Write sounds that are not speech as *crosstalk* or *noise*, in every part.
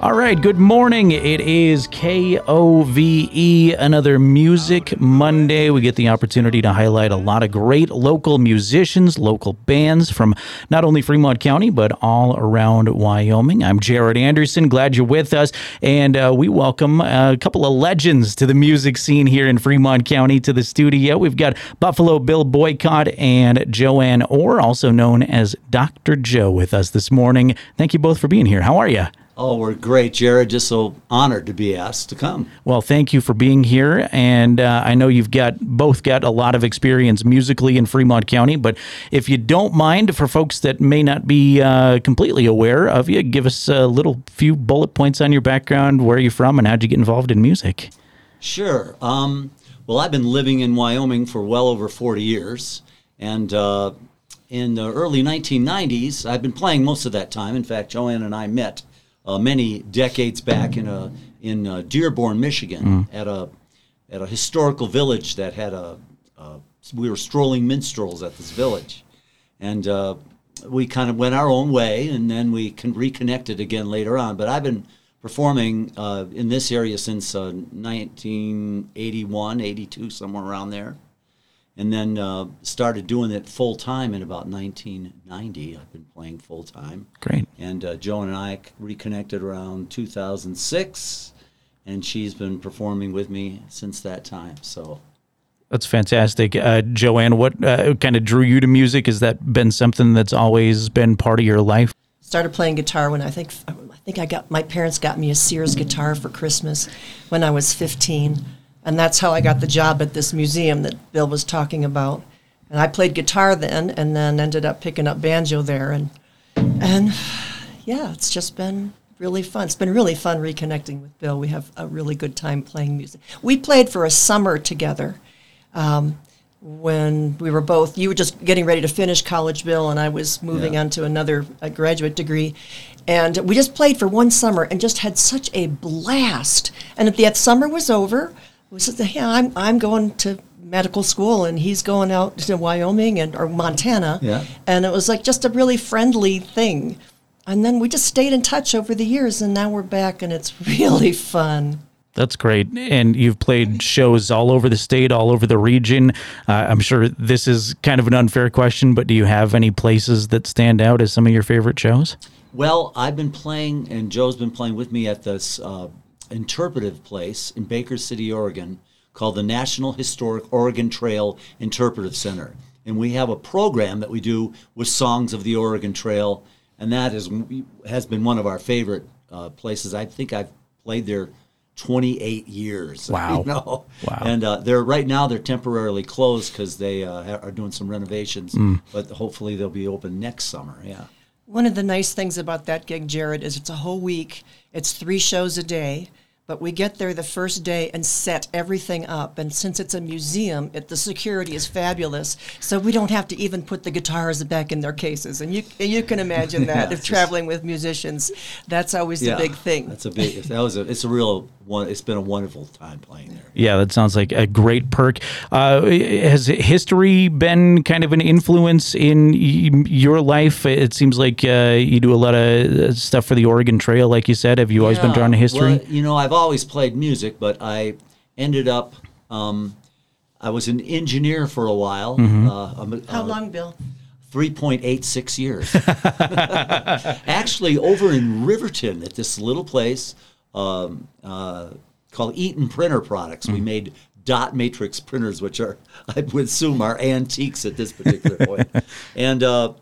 All right, good morning. It is KOVE, another Music Monday. We get the opportunity to highlight a lot of great local musicians, local bands from not only Fremont County, but all around Wyoming. I'm Jerrad Anderson. Glad you're with us. And uh, we welcome a couple of legends to the music scene here in Fremont County to the studio. We've got Buffalo Bill Boycott and Joanne Orr, also known as Dr. Jo, with us this morning. Thank you both for being here. How are you? Oh, we're great, Jerrad. Just so honored to be asked to come. Well, thank you for being here, and uh, I know you've got both got a lot of experience musically in Fremont County. But if you don't mind, for folks that may not be uh, completely aware of you, give us a little few bullet points on your background, where you're from, and how'd you get involved in music. Sure. Um, well, I've been living in Wyoming for well over 40 years, and uh, in the early 1990s, I've been playing most of that time. In fact, Joanne and I met uh, many decades back in a in uh, Dearborn, Michigan, mm. at a at a historical village that had a. we were strolling minstrels at this village, and uh, we kind of went our own way, and then we con- reconnected again later on. But I've been performing uh, in this area since 1981, uh, 82, somewhere around there and then uh, started doing it full time in about 1990. I've been playing full time. Great. And uh, Joan and I reconnected around 2006, and she's been performing with me since that time. So. That's fantastic, uh, Joanne. What uh, kind of drew you to music? Has that been something that's always been part of your life? Started playing guitar when I think I think I got my parents got me a Sears guitar for Christmas when I was 15 and that's how I got the job at this museum that Bill was talking about. And I played guitar then, and then ended up picking up banjo there, and and yeah, it's just been really fun. It's been really fun reconnecting with Bill. We have a really good time playing music. We played for a summer together. Um, when we were both, you were just getting ready to finish college, Bill, and I was moving yeah. on to another graduate degree. And we just played for one summer and just had such a blast. And at the that summer was over, we said, yeah, I'm, I'm going to medical school and he's going out to Wyoming and or Montana. Yeah. And it was like just a really friendly thing. And then we just stayed in touch over the years and now we're back and it's *laughs* really fun. That's great. And you've played shows all over the state, all over the region. Uh, I'm sure this is kind of an unfair question, but do you have any places that stand out as some of your favorite shows? Well, I've been playing, and Jo's been playing with me at this uh, interpretive place in Baker City, Oregon, called the National Historic Oregon Trail Interpretive Center. And we have a program that we do with songs of the Oregon Trail, and that is has been one of our favorite uh, places. I think I've played there 28 years. *laughs* Wow! You know? Wow! And uh, they're right now they're temporarily closed because they uh, are doing some renovations, mm. but hopefully they'll be open next summer. Yeah. One of the nice things about that gig, Jerrad, is it's a whole week. It's three shows a day. But we get there the first day and set everything up. And since it's a museum, it, the security is fabulous. So we don't have to even put the guitars back in their cases. And you you can imagine *laughs* that yeah, if traveling with musicians, that's always yeah, the big thing. That's a big. That was a. It's a real one. It's been a wonderful time playing there. Yeah, that sounds like a great perk. Uh, has history been kind of an influence in y- your life? It seems like uh, you do a lot of stuff for the Oregon Trail, like you said. Have you always yeah, been drawn to history? Well, you know, I've always played music, but I ended up. Um, I was an engineer for a while. Mm-hmm. Uh, How uh, long, Bill? 3.86 years. *laughs* Actually, over in Riverton at this little place um, uh, called Eaton Printer Products, mm-hmm. we made dot matrix printers, which are, *laughs* I would assume, are antiques at this particular point. *laughs* and uh,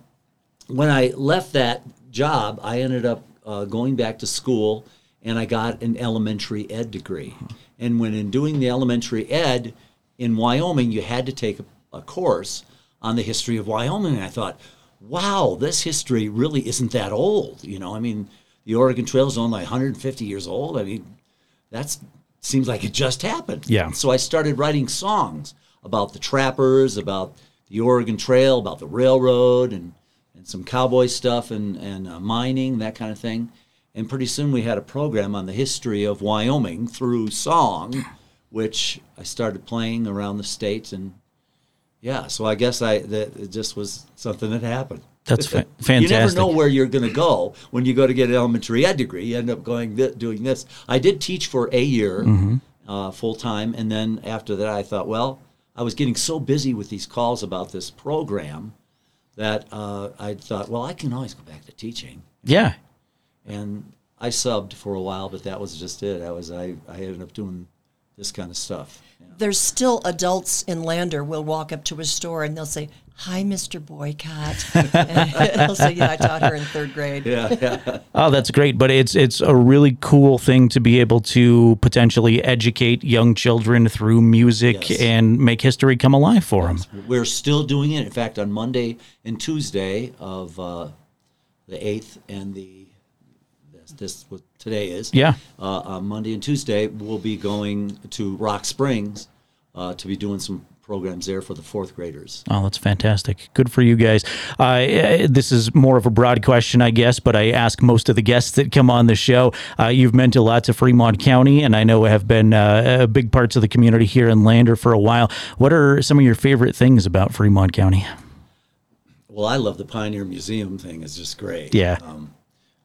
when I left that job, I ended up uh, going back to school and I got an elementary ed degree. And when in doing the elementary ed in Wyoming, you had to take a, a course on the history of Wyoming. And I thought, wow, this history really isn't that old. You know, I mean, the Oregon Trail is only 150 years old. I mean, that seems like it just happened. Yeah. So I started writing songs about the trappers, about the Oregon Trail, about the railroad, and, and some cowboy stuff and, and uh, mining, that kind of thing. And pretty soon we had a program on the history of Wyoming through song, which I started playing around the state. And yeah, so I guess I that it just was something that happened. That's fa- *laughs* You never know where you're going to go when you go to get an elementary ed degree. You end up going th- doing this. I did teach for a year Mm-hmm. uh, full time, and then after that, I thought, well, I was getting so busy with these calls about this program that uh, I thought, well, I can always go back to teaching. Yeah. And I subbed for a while, but that was just it. I was I, I ended up doing this kind of stuff. Yeah. There's still adults in Lander will walk up to a store and they'll say, "Hi, Mr. Boycott." and *laughs* they'll say, "Yeah, I taught her in third grade." Yeah, yeah. *laughs* Oh, that's great. But it's it's a really cool thing to be able to potentially educate young children through music Yes. and make history come alive for them. We're still doing it. In fact, on Monday and Tuesday of uh, the 8th and the, this, what today is. Yeah. Uh, on Monday and Tuesday, we'll be going to Rock Springs uh, to be doing some programs there for the fourth graders. Oh, that's fantastic. Good for you guys. Uh, this is more of a broad question, I guess, but I ask most of the guests that come on the show. Uh, you've meant a lot to Fremont County, and I know have been uh, big parts of the community here in Lander for a while. What are some of your favorite things about Fremont County? Well, I love the Pioneer Museum thing. It's just great. Yeah. Um,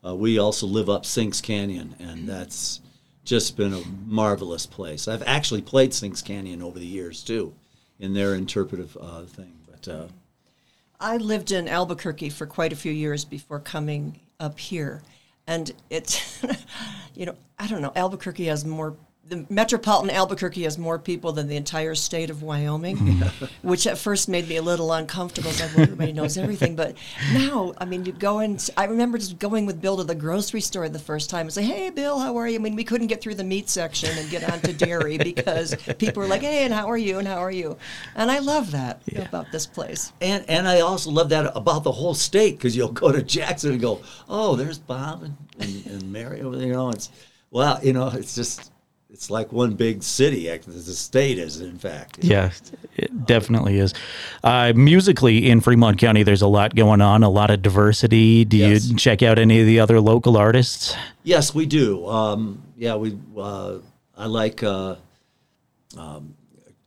uh, we also live up Sinks Canyon, and that's just been a marvelous place. I've actually played Sinks Canyon over the years too, in their interpretive uh, thing. But uh, I lived in Albuquerque for quite a few years before coming up here, and it, *laughs* you know, I don't know. Albuquerque has more. The metropolitan Albuquerque has more people than the entire state of Wyoming, *laughs* which at first made me a little uncomfortable. It's like, well, everybody knows everything, but now, I mean, you go and I remember just going with Bill to the grocery store the first time and say, "Hey, Bill, how are you?" I mean, we couldn't get through the meat section and get onto dairy *laughs* because people were like, "Hey, and how are you? And how are you?" And I love that about this place. and and I also love that about the whole state because you'll go to Jackson and go, oh, there's Bob and, and, and Mary over there. You know, it's well, you know, it's just it's like one big city. The state is, in fact. Yeah, it definitely is. Uh, musically in Fremont County, there's a lot going on, a lot of diversity. Do Yes. you check out any of the other local artists? Yes, we do. Um, yeah, we. Uh, I like uh, um,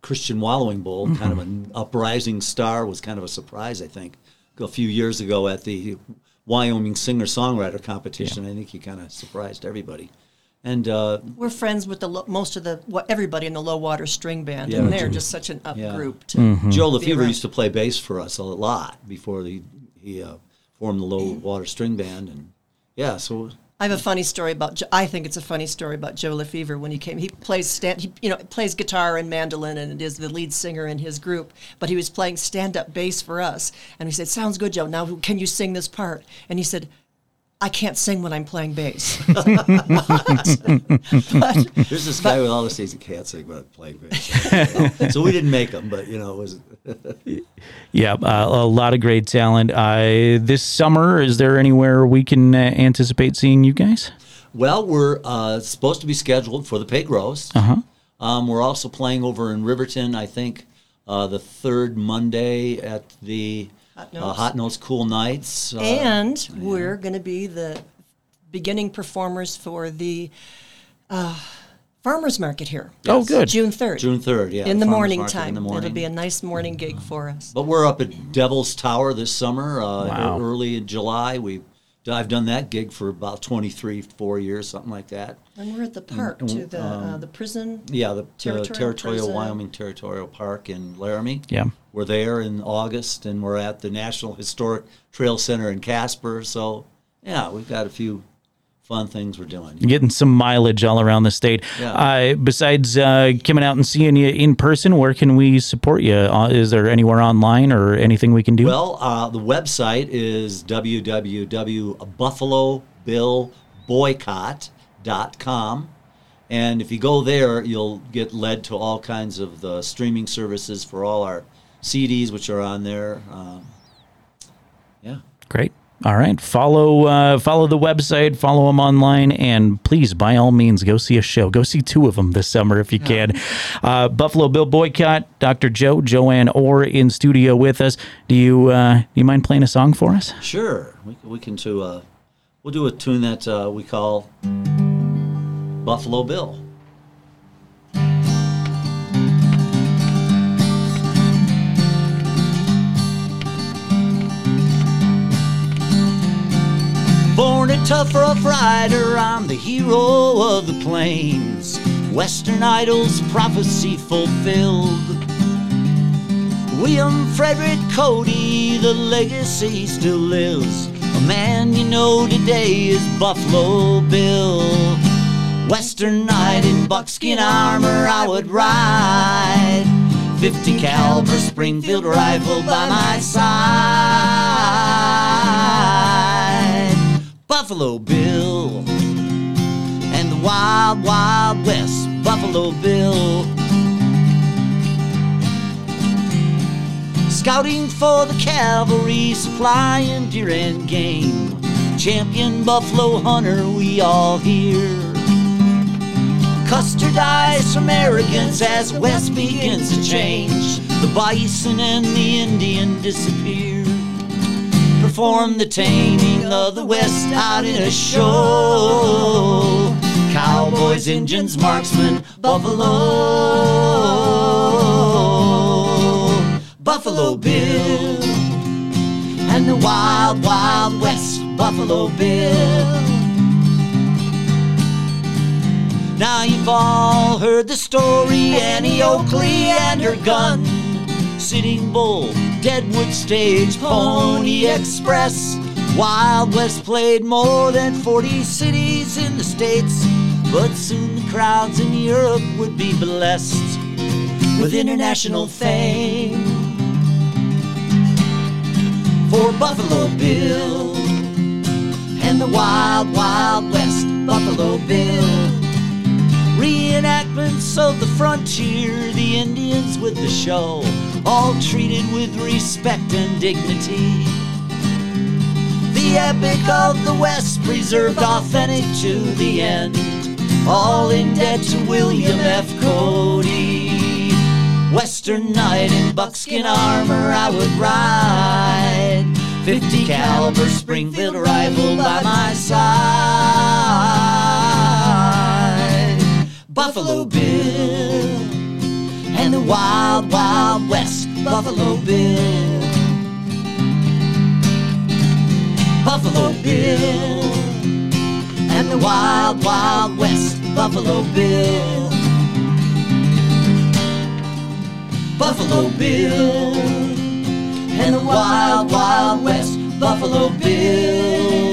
Christian Wallowingbull, kind of an uprising star. Was kind of a surprise, I think, a few years ago at the Wyoming singer songwriter competition. I think he kind of surprised everybody. And uh, We're friends with the lo- most of the what everybody in the low water string band, Yeah, and they're just such an up Yeah. group. To, Mm-hmm. Joe Be Lefevre used to play bass for us a lot before he he uh, formed the low water string band, and yeah, so I have a funny story about. Jo- I think it's a funny story about Joe Lefevre when he came. He plays stand. He you know plays guitar and mandolin and is the lead singer in his group. But he was playing stand up bass for us, and we said, "Sounds good, Joe. Now can you sing this part?" And he said. I can't sing when I'm playing bass. *laughs* but, there's this guy with all the states he can't sing but playing bass. *laughs* so we didn't make him, but you know it was. *laughs* Yeah, uh, a lot of great talent. Uh, this summer, is there anywhere we can uh, anticipate seeing you guys? Well, we're uh, supposed to be scheduled for the pig roast. Uh-huh. Um, we're also playing over in Riverton, I think, uh, the third Monday at the Hot uh, Notes. Hot Notes Cool Nights. Uh, and we're going to be the beginning performers for the uh, farmers market here. Oh, good. June 3rd. June 3rd, yeah. in the Farmers morning Market time. In the It'll be a nice morning gig for us. But we're up at Devil's Tower this summer. Uh, Wow. Early in July, we I've done that gig for about 23, four years, something like that. And we're at the park to the uh, the prison. Yeah, the Territorial Territorial, Territorial Wyoming Territorial Park in Laramie. Yeah. We're there in August, and we're at the National Historic Trail Center in Casper. So, yeah, we've got a few fun things we're doing. Getting some mileage all around the state. Yeah. Uh, besides uh, coming out and seeing you in person, where can we support you? Uh, is there anywhere online or anything we can do? Well, uh, the website is www.buffalobillboycott.com. And if you go there, you'll get led to all kinds of the streaming services for all our CDs, which are on there. Um, yeah. Great. All right. Follow uh, follow the website, follow them online, and please, by all means, go see a show. Go see two of them this summer if you can. Uh, Buffalo Bill Boycott, Dr. Jo, Joanne Orr in studio with us. Do you uh, do you mind playing a song for us? Sure, we, we can do a, we'll do a tune that uh, we call Buffalo Bill. Born a tough rough rider, I'm the hero of the plains. Western Idol's prophecy fulfilled. William Frederick Cody, the legacy still lives. A man you know today is Buffalo Bill. Western knight in buckskin armor, I would ride. 50 caliber Springfield rifle by my side. Buffalo Bill and the Wild Wild West. Buffalo Bill. Scouting for the cavalry, supplying deer and game. Champion buffalo hunter, we all hear. Custer dies from arrogance as West begins to change. The bison and the Indian disappear. Perform the taming of the West out in a show. Cowboys, Indians, marksmen, buffalo. Buffalo Bill and the Wild Wild West Buffalo Bill. Now you've all heard the story Annie Oakley and her gun. Sitting Bull, Deadwood Stage, Pony Express. Wild West played more than 40 cities in the States. But soon the crowds in Europe would be blessed with international fame. For Buffalo Bill and the Wild Wild West Buffalo Bill. Reenactments of the frontier, the Indians with the show, all treated with respect and dignity. The epic of the West preserved authentic to the end, all in debt to William F. Cody. Western knight in buckskin armor, I would ride. 50 caliber Springfield rifle by my side. Buffalo Bill the Wild Wild West Buffalo Bill. Buffalo Bill and the Wild Wild West Buffalo Bill. Buffalo Bill and the Wild Wild West Buffalo Bill.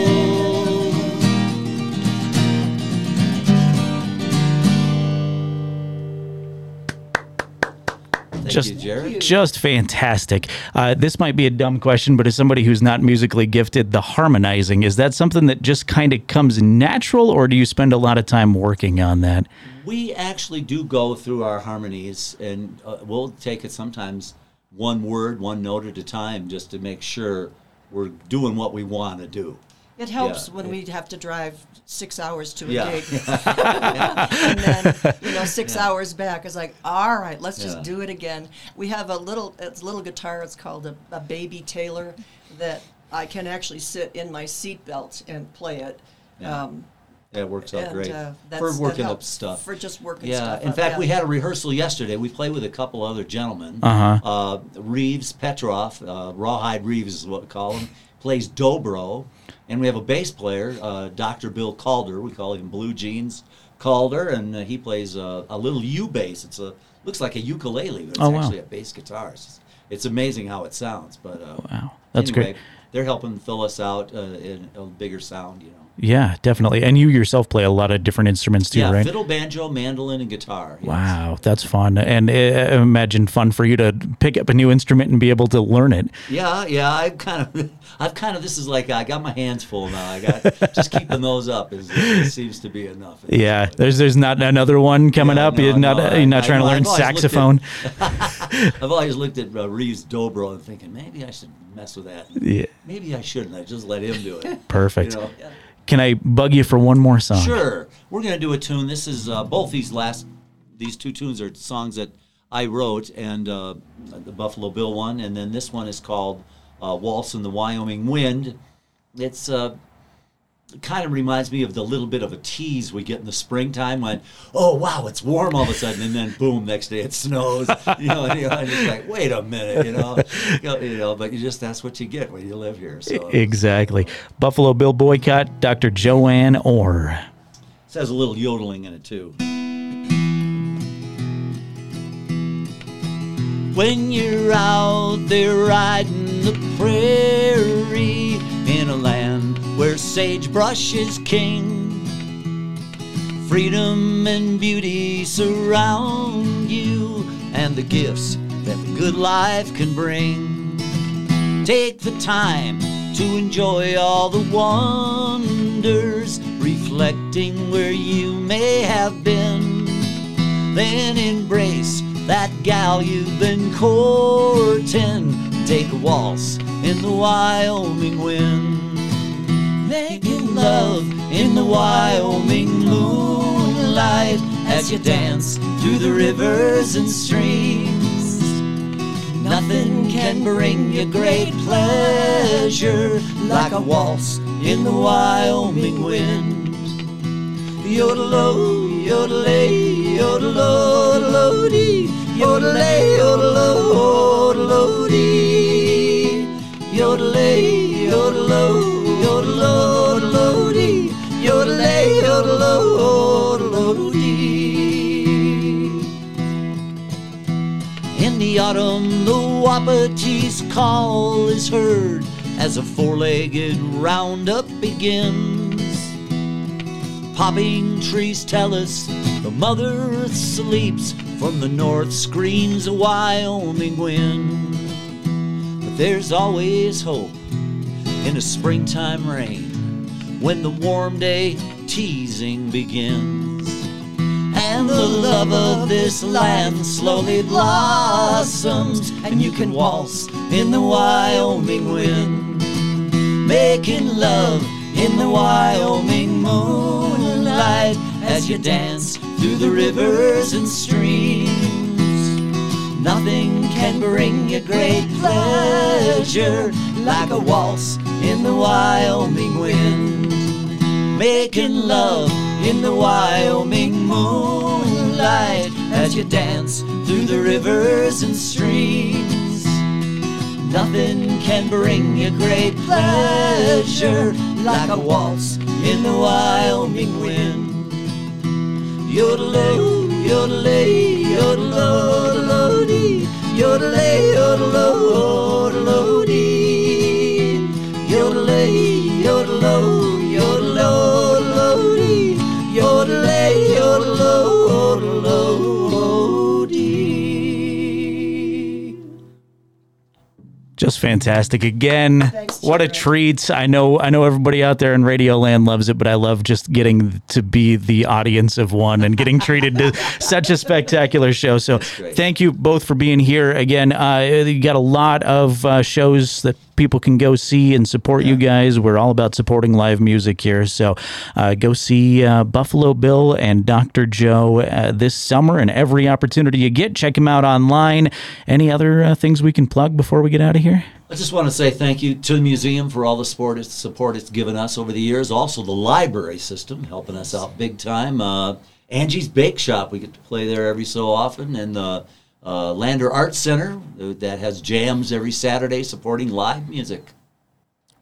Just- you, Jerrad. Just fantastic. Uh, this might be a dumb question, but as somebody who's not musically gifted, the harmonizing, is that something that just kind of comes natural, or do you spend a lot of time working on that? We actually do go through our harmonies, and uh, we'll take it sometimes one word, one note at a time, just to make sure we're doing what we want to do. It helps Yeah. when we have to drive six hours to a Yeah. gig. *laughs* and then, you know, six hours back is like, all right, let's Yeah. just do it again. We have a little, it's a little guitar, it's called a, a Baby Taylor, that I can actually sit in my seatbelt and play it. Yeah. Um, Yeah, it works out and great uh, for working up stuff. For just working yeah, stuff in up, fact, yeah. we had a rehearsal yesterday. We played with a couple other gentlemen. Uh-huh. Uh, Reeves Petroff, uh, Rawhide Reeves is what we call him, plays dobro, and we have a bass player, uh, Dr. Bill Calder. We call him Blue Jeans Calder, and uh, he plays uh, a little U bass. It's a looks like a ukulele, but it's Oh, wow. actually a bass guitar. It's, it's amazing how it sounds. But uh, Wow, that's anyway, great. They're helping fill us out uh, in a bigger sound, you know. Yeah, definitely. And you yourself play a lot of different instruments too, yeah, right? fiddle, banjo, mandolin, and guitar. yes. Wow, that's fun. And uh, imagine fun for you to pick up a new instrument and be able to learn it. Yeah, yeah. I've kind of, *laughs* I've kind of. This is like I got my hands full now. I got *laughs* just keeping those up is it seems to be enough. Yeah, there's there's not another one coming Yeah, up. no, you're not no, you're not I- trying I to learn I've looked at- saxophone. *laughs* I've always looked at uh, Reeves Dobro and thinking maybe I should mess with that. yeah, Maybe I shouldn't. I just let him do it. *laughs* perfect. You know? Can I bug you for one more song? Sure. We're gonna do a tune. This is uh, both these last, these two tunes are songs that I wrote, and uh, the Buffalo Bill one, and then this one is called uh, "Waltz in the Wyoming Wind." It's uh, kind of reminds me of the little bit of a tease we get in the springtime when, oh wow, it's warm all of a sudden, and then boom, next day it snows. *laughs* You know, and, you know, and it's like, wait a minute, you know, you know, but you just that's what you get when you live here. So Exactly. Buffalo Bill Boycott, Dr. Joanne Orr. it has a little yodeling in it too. When you're out there riding the prairie in a land where sagebrush is king, freedom and beauty surround you, and the gifts that the good life can bring. Take the time to enjoy all the wonders, reflecting where you may have been. Then embrace that gal you've been courting. Take a waltz in the Wyoming wind. Love in the Wyoming moonlight as you dance through the rivers and streams. Nothing can bring you great pleasure like a waltz in the Wyoming wind. Yodel-o, yodel-ay, yodel-o, yodel-o-dee, yodel-ay, yodel-o, yodel-o-dee. Yodel-ay, yodel-o, yodel-o, In the autumn, the wapiti's call is heard as a four-legged roundup begins. Popping trees tell us the mother earth sleeps from the north screams a Wyoming wind. But there's always hope in a springtime rain when the warm day teasing begins. And the love of this land slowly blossoms, and you can waltz in the Wyoming wind making love in the Wyoming moonlight as you dance through the rivers and streams. Nothing can bring you great pleasure like a waltz in the Wyoming wind. Making love in the Wyoming moonlight as you dance through the rivers and streams. Nothing can bring you great pleasure like a waltz in the Wyoming wind. Yodel-o, yodel-ay, yodel-o, yodel-o-dee, yodel-ay, yodel-o, fantastic again. Thanks, what a treat. I know I know everybody out there in Radio Land loves it, but I love just getting to be the audience of one and getting treated to *laughs* such a spectacular show. So thank you both for being here again. Uh, you got a lot of uh, shows that people can go see and support you guys. We're all about supporting live music here. So uh, go see uh, Buffalo Bill and Dr. Jo uh, this summer and every opportunity you get. Check them out online. Any other uh, things we can plug before we get out of here? I just want to say thank you to the museum for all the support it's, support it's given us over the years. Also, the library system helping us out big time. Uh, Angie's Bake Shop, we get to play there every so often, and the uh, Lander Arts Center uh, that has jams every Saturday supporting live music.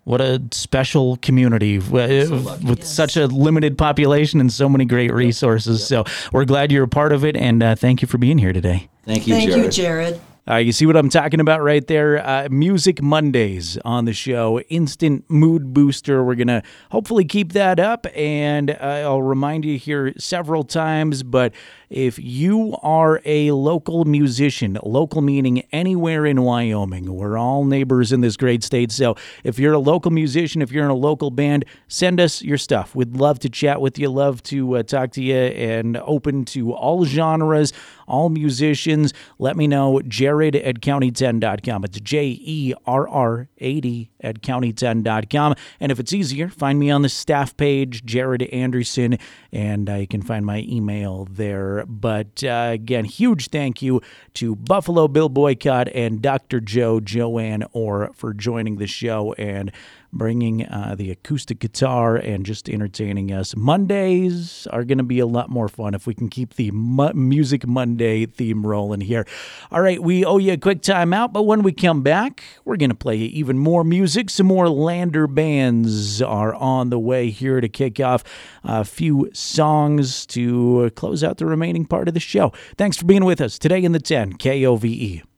What a special community So lucky. with such a limited population and so many great resources. So we're glad you're a part of it, and uh, thank you for being here today. Thank you, Thank Jerrad. you, Jerrad. Uh, you see what I'm talking about right there? Uh, Music Mondays on the show, instant mood booster. We're going to hopefully keep that up. And uh, I'll remind you here several times, but if you are a local musician, local meaning anywhere in Wyoming, we're all neighbors in this great state. So if you're a local musician, if you're in a local band, send us your stuff. We'd love to chat with you, love to uh, talk to you, and open to all genres, all musicians. Let me know. Jerrad at county10.com. It's J E R R 80 at county10.com. And if it's easier, find me on the staff page, Jerrad Anderson, and you can find my email there. But uh, again, huge thank you to Buffalo Bill Boycott and Dr. Jo Joanne Orr for joining the show. And bringing uh, the acoustic guitar and just entertaining us. Mondays are going to be a lot more fun if we can keep the Mu- Music Monday theme rolling here. All right, we owe you a quick time out, but when we come back, we're going to play even more music. Some more Lander bands are on the way here to kick off a few songs to close out the remaining part of the show. Thanks for being with us today in the 10 KOVE.